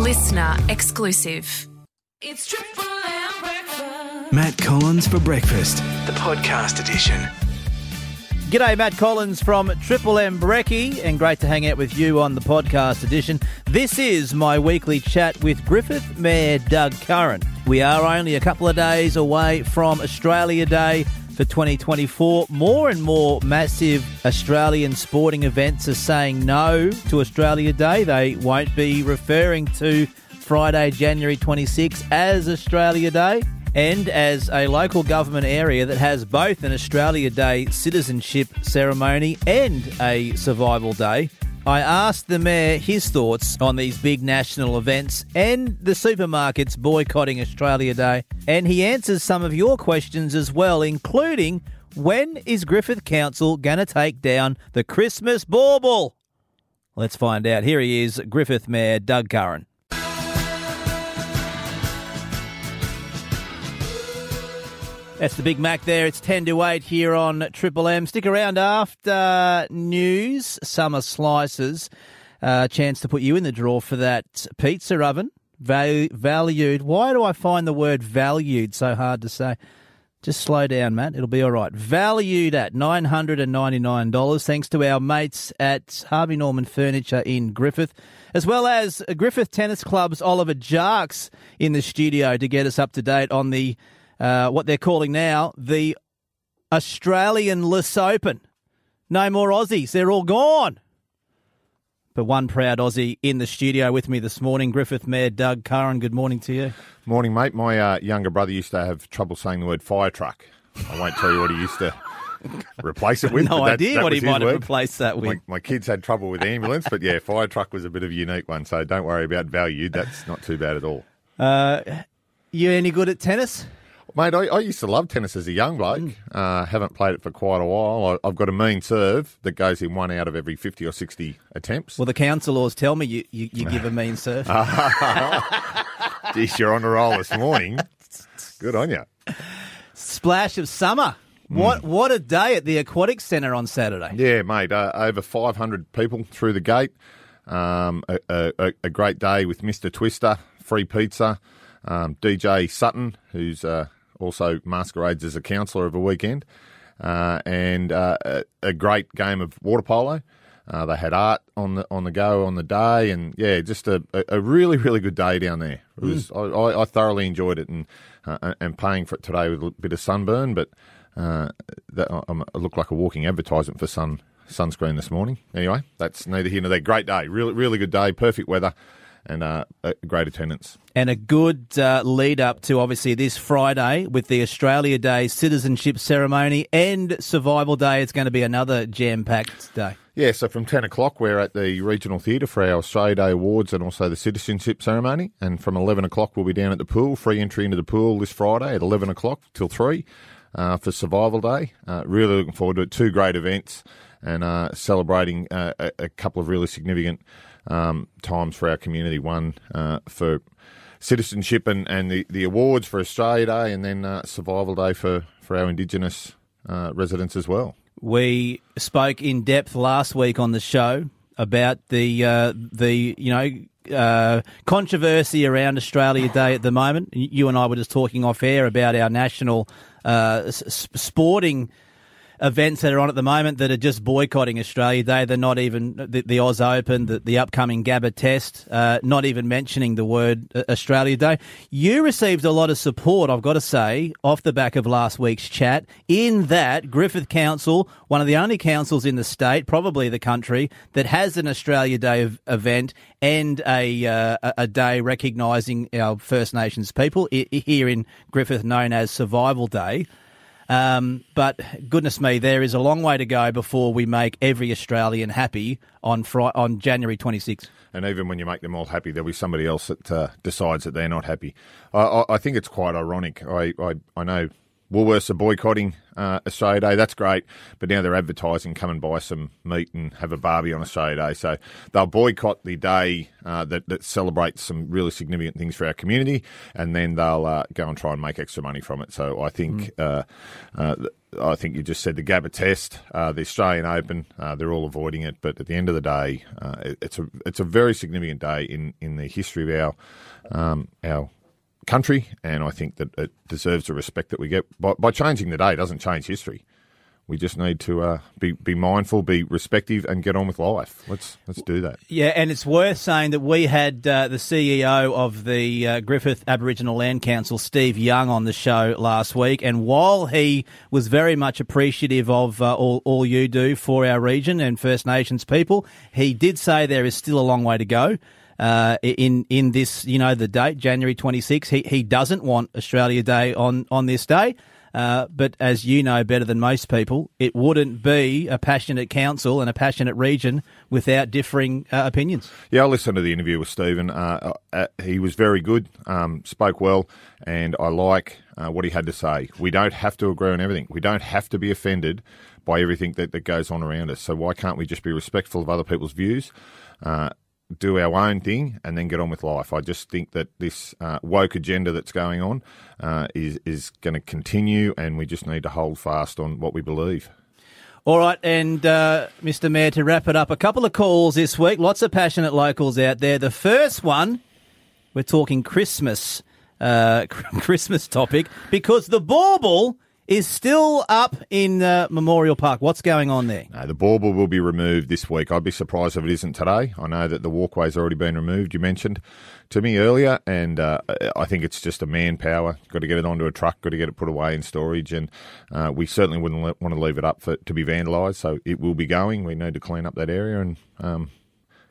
listener exclusive. It's Triple M breakfast. Matt Collins for breakfast, the podcast edition. G'day, Matt Collins from Triple M Brekkie, and great to hang out with you on the podcast edition. This is my weekly chat with Griffith Mayor Doug Curran. We are only a couple of days away from Australia Day for 2024. More and more massive Australian sporting events are saying no to Australia Day. They won't be referring to Friday, January 26 as Australia Day. And as a local government area that has both an Australia Day citizenship ceremony and a survival day, I asked the Mayor his thoughts on these big national events and the supermarkets boycotting Australia Day. And he answers some of your questions as well, including when is Griffith Council going to take down the Christmas bauble? Let's find out. Here he is, Griffith Mayor Doug Curran. That's the Big Mac there. It's 10 to 8 here on Triple M. Stick around after news, summer slices. Uh, chance to put you in the draw for that pizza oven. Val- valued. Why do I find the word valued so hard to say? Just slow down, Matt. It'll be all right. Valued at $999, thanks to our mates at Harvey Norman Furniture in Griffith, as well as Griffith Tennis Club's Oliver Jarks in the studio to get us up to date on the uh, what they're calling now the Australian Less Open. No more Aussies. They're all gone. But one proud Aussie in the studio with me this morning, Griffith Mayor Doug Curran. Good morning to you. Morning, mate. My uh, younger brother used to have trouble saying the word fire truck. I won't tell you what he used to replace it with. No that- idea that what he might have replaced that with. My, my kids had trouble with ambulance, but yeah, fire truck was a bit of a unique one. So don't worry about value. That's not too bad at all. Uh, you any good at tennis? Mate, I, I used to love tennis as a young bloke. Mm. Uh, haven't played it for quite a while. I, I've got a mean serve that goes in one out of every 50 or 60 attempts. Well, the council laws tell me you, you, you give a mean serve. Geez, you're on a roll this morning. Good on you. Splash of summer. Mm. What what a day at the Aquatic Centre on Saturday. Yeah, mate. Uh, over 500 people through the gate. Um, a, a, a great day with Mr. Twister, free pizza, um, DJ Sutton, who's uh, also masquerades as a counsellor of a weekend, uh, and uh, a, a great game of water polo. Uh, they had art on the on the go on the day, and yeah, just a, a, really really good day down there. It was I, I, I thoroughly enjoyed it, and uh, and paying for it today with a bit of sunburn, but uh, that, I'm- I look like a walking advertisement for sun sunscreen this morning. Anyway, that's neither here nor there. Great day, really really good day, perfect weather, and uh, a great attendance. And a good uh, lead up to obviously this Friday with the Australia Day citizenship ceremony and Survival Day. It's going to be another jam packed day. Yeah, so from 10 o'clock, we're at the Regional Theatre for our Australia Day Awards and also the citizenship ceremony. And from 11 o'clock, we'll be down at the pool, free entry into the pool this Friday at 11 o'clock till 3 uh, for Survival Day. Uh, really looking forward to it. Two great events and uh, celebrating uh, a, a couple of really significant um, times for our community. One uh, for citizenship and, and the, the awards for Australia Day, and then uh, Survival Day for, for our Indigenous uh, residents as well. We spoke in depth last week on the show about the uh, the you know uh, controversy around Australia Day at the moment. You and I were just talking off air about our national uh, s- sporting events that are on at the moment that are just boycotting Australia Day. They're not even the, the Oz Open, the, the upcoming Gabba Test, uh, not even mentioning the word uh, Australia Day. You received a lot of support, I've got to say, off the back of last week's chat, in that Griffith Council, one of the only councils in the state, probably the country, that has an Australia Day ev- event and a, uh, a- day recognising our First Nations people here in Griffith, known as Survival Day. Um, but goodness me, there is a long way to go before we make every Australian happy on Fri- on January 26th. And even when you make them all happy, there'll be somebody else that uh, decides that they're not happy. I, I, I think it's quite ironic. I, I, I know Woolworths are boycotting uh, Australia Day. That's great, but now they're advertising come and buy some meat and have a barbie on Australia Day. So they'll boycott the day uh, that, that celebrates some really significant things for our community, and then they'll uh, go and try and make extra money from it. So I think. Mm. I think you just said the Gabba Test, uh, the Australian Open. Uh, they're all avoiding it, but at the end of the day, uh, it, it's a it's a very significant day in, in the history of our um, our country, and I think that it deserves the respect that we get. By, by changing the day doesn't change history. We just need to uh, be be mindful, be respective, and get on with life. Let's let's do that. Yeah, and it's worth saying that we had uh, the CEO of the uh, Griffith Aboriginal Land Council, Steve Young, on the show last week, and while he was very much appreciative of uh, all all you do for our region and First Nations people, he did say there is still a long way to go uh, in in this, you know, the date January 26. He he doesn't want Australia Day on on this day. Uh, but as you know better than most people, it wouldn't be a passionate council and a passionate region without differing uh, opinions. Yeah, I listened to the interview with Stephen. Uh, uh he was very good, um, spoke well, and I like uh, what he had to say. We don't have to agree on everything. We don't have to be offended by everything that, that goes on around us. So why can't we just be respectful of other people's views? Do our own thing and then get on with life. I just think that this uh, woke agenda that's going on uh, is is going to continue, and we just need to hold fast on what we believe. All right, and uh, Mr. Mayor, to wrap it up, a couple of calls this week. Lots of passionate locals out there. The first one, we're talking Christmas, uh, Christmas topic because the bauble is still up in uh, Memorial Park. What's going on there? No, the bauble will be removed this week. I'd be surprised if it isn't today. I know that the walkway's already been removed. You mentioned to me earlier, and uh, I think it's just a manpower. Got to get it onto a truck. Got to get it put away in storage, and uh, we certainly wouldn't want to leave it up for to be vandalised. So it will be going. We need to clean up that area and. Um,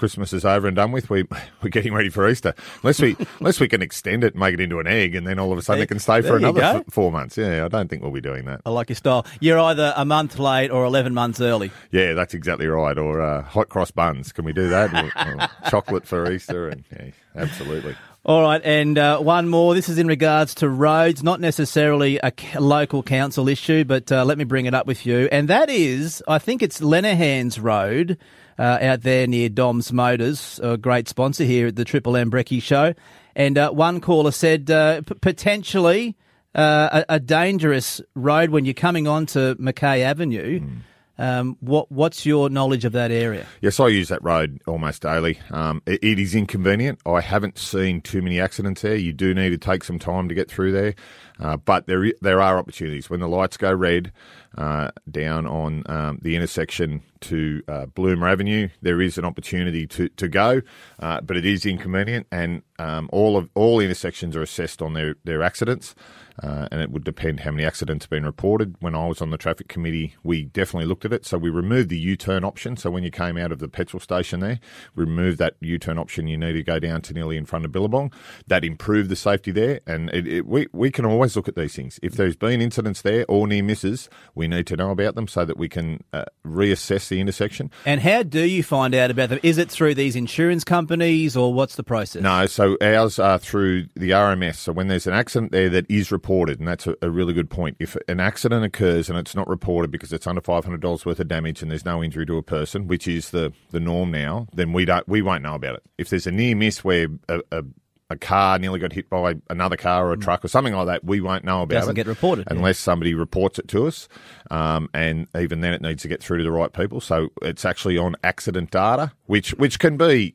Christmas is over and done with, we we're getting ready for Easter. Unless we unless we can extend it, and make it into an egg, and then all of a sudden it can stay for another f- four months. Yeah, I don't think we'll be doing that. I like your style. You're either a month late or eleven months early. Yeah, that's exactly right. Or uh, hot cross buns. Can we do that? chocolate for Easter, and yeah, absolutely. All right, and uh, one more. This is in regards to roads, not necessarily a local council issue, but uh, let me bring it up with you. And that is, I think it's Lenahan's Road uh, out there near Dom's Motors, a great sponsor here at the Triple M Brecky Show. And uh, one caller said uh, p- potentially uh, a, a, dangerous road when you're coming onto Mackay Avenue. Mm. Um, what what's your knowledge of that area? Yes, I use that road almost daily. Um, it, it is inconvenient. I haven't seen too many accidents there. You do need to take some time to get through there, uh, but there there are opportunities when the lights go red uh, down on um, the intersection to uh, Blumer Avenue. There is an opportunity to to go, uh, but it is inconvenient, and um, all of all intersections are assessed on their their accidents. Uh, and it would depend how many accidents have been reported. When I was on the traffic committee, we definitely looked at it. So we removed the U-turn option. So when you came out of the petrol station there, we removed that U-turn option. You need to go down to nearly in front of Billabong. That improved the safety there. And it, it, we, we can always look at these things. If there's been incidents there or near misses, we need to know about them so that we can uh, reassess the intersection. And how do you find out about them? Is it through these insurance companies or what's the process? No, so ours are through the RMS. So when there's an accident there that is reported, and that's a, a, really good point. If an accident occurs and it's not reported because it's under five hundred dollars worth of damage and there's no injury to a person, which is the, the norm now, then we don't we won't know about it. If there's a near miss where a, a a car nearly got hit by another car or a mm. truck or something like that, we won't know about Doesn't it. get reported unless somebody reports it to us, um, and even then it needs to get through to the right people. So it's actually on accident data, which which can be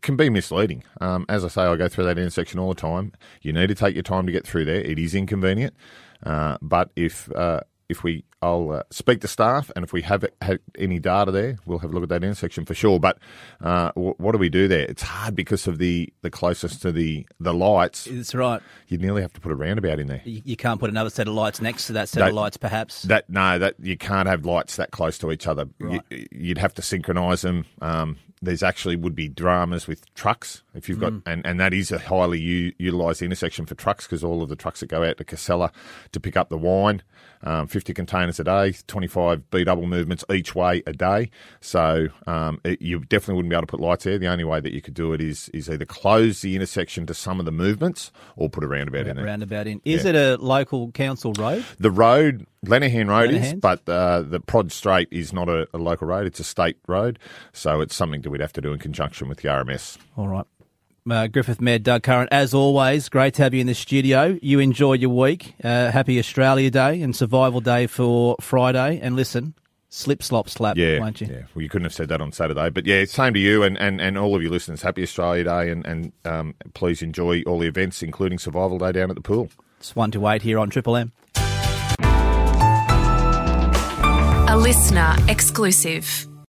can be misleading. Um, as I say, I go through that intersection all the time. You need to take your time to get through there. It is inconvenient, uh, but if uh, if we, I'll uh, speak to staff, and if we have, any data there, we'll have a look at that intersection for sure. But uh, w- what do we do there? It's hard because of the the closest to the the lights. That's right. You'd nearly have to put a roundabout in there. You, you can't put another set of lights next to that set that, of lights, perhaps. That no, that you can't have lights that close to each other. Right. You, would have to synchronise them. Um, there's actually would be dramas with trucks if you've got, and, and that is a highly u- utilised intersection for trucks because all of the trucks that go out to Casella to pick up the wine, um, 50 containers a day, 25 B double movements each way a day. So um, it, you definitely wouldn't be able to put lights there. The only way that you could do it is is either close the intersection to some of the movements or put a roundabout in there. Roundabout in. Is Yeah. it a local council road? The road, Lenahan Road is, but uh, the Prod Straight is not a, a local road. It's a state road. So it's something that we'd have to do in conjunction with the RMS. All right. Uh, Griffith Mayor Doug Curran, as always, great to have you in the studio. You enjoy your week. Uh, happy Australia Day and Survival Day for Friday. And listen, slip, slop, slap, Yeah, won't you? yeah. Well, you couldn't have said that on Saturday, but yeah, same to you and, and, and all of your listeners. Happy Australia Day, and and um, please enjoy all the events, including Survival Day down at the pool. It's one to eight here on Triple M. listener exclusive.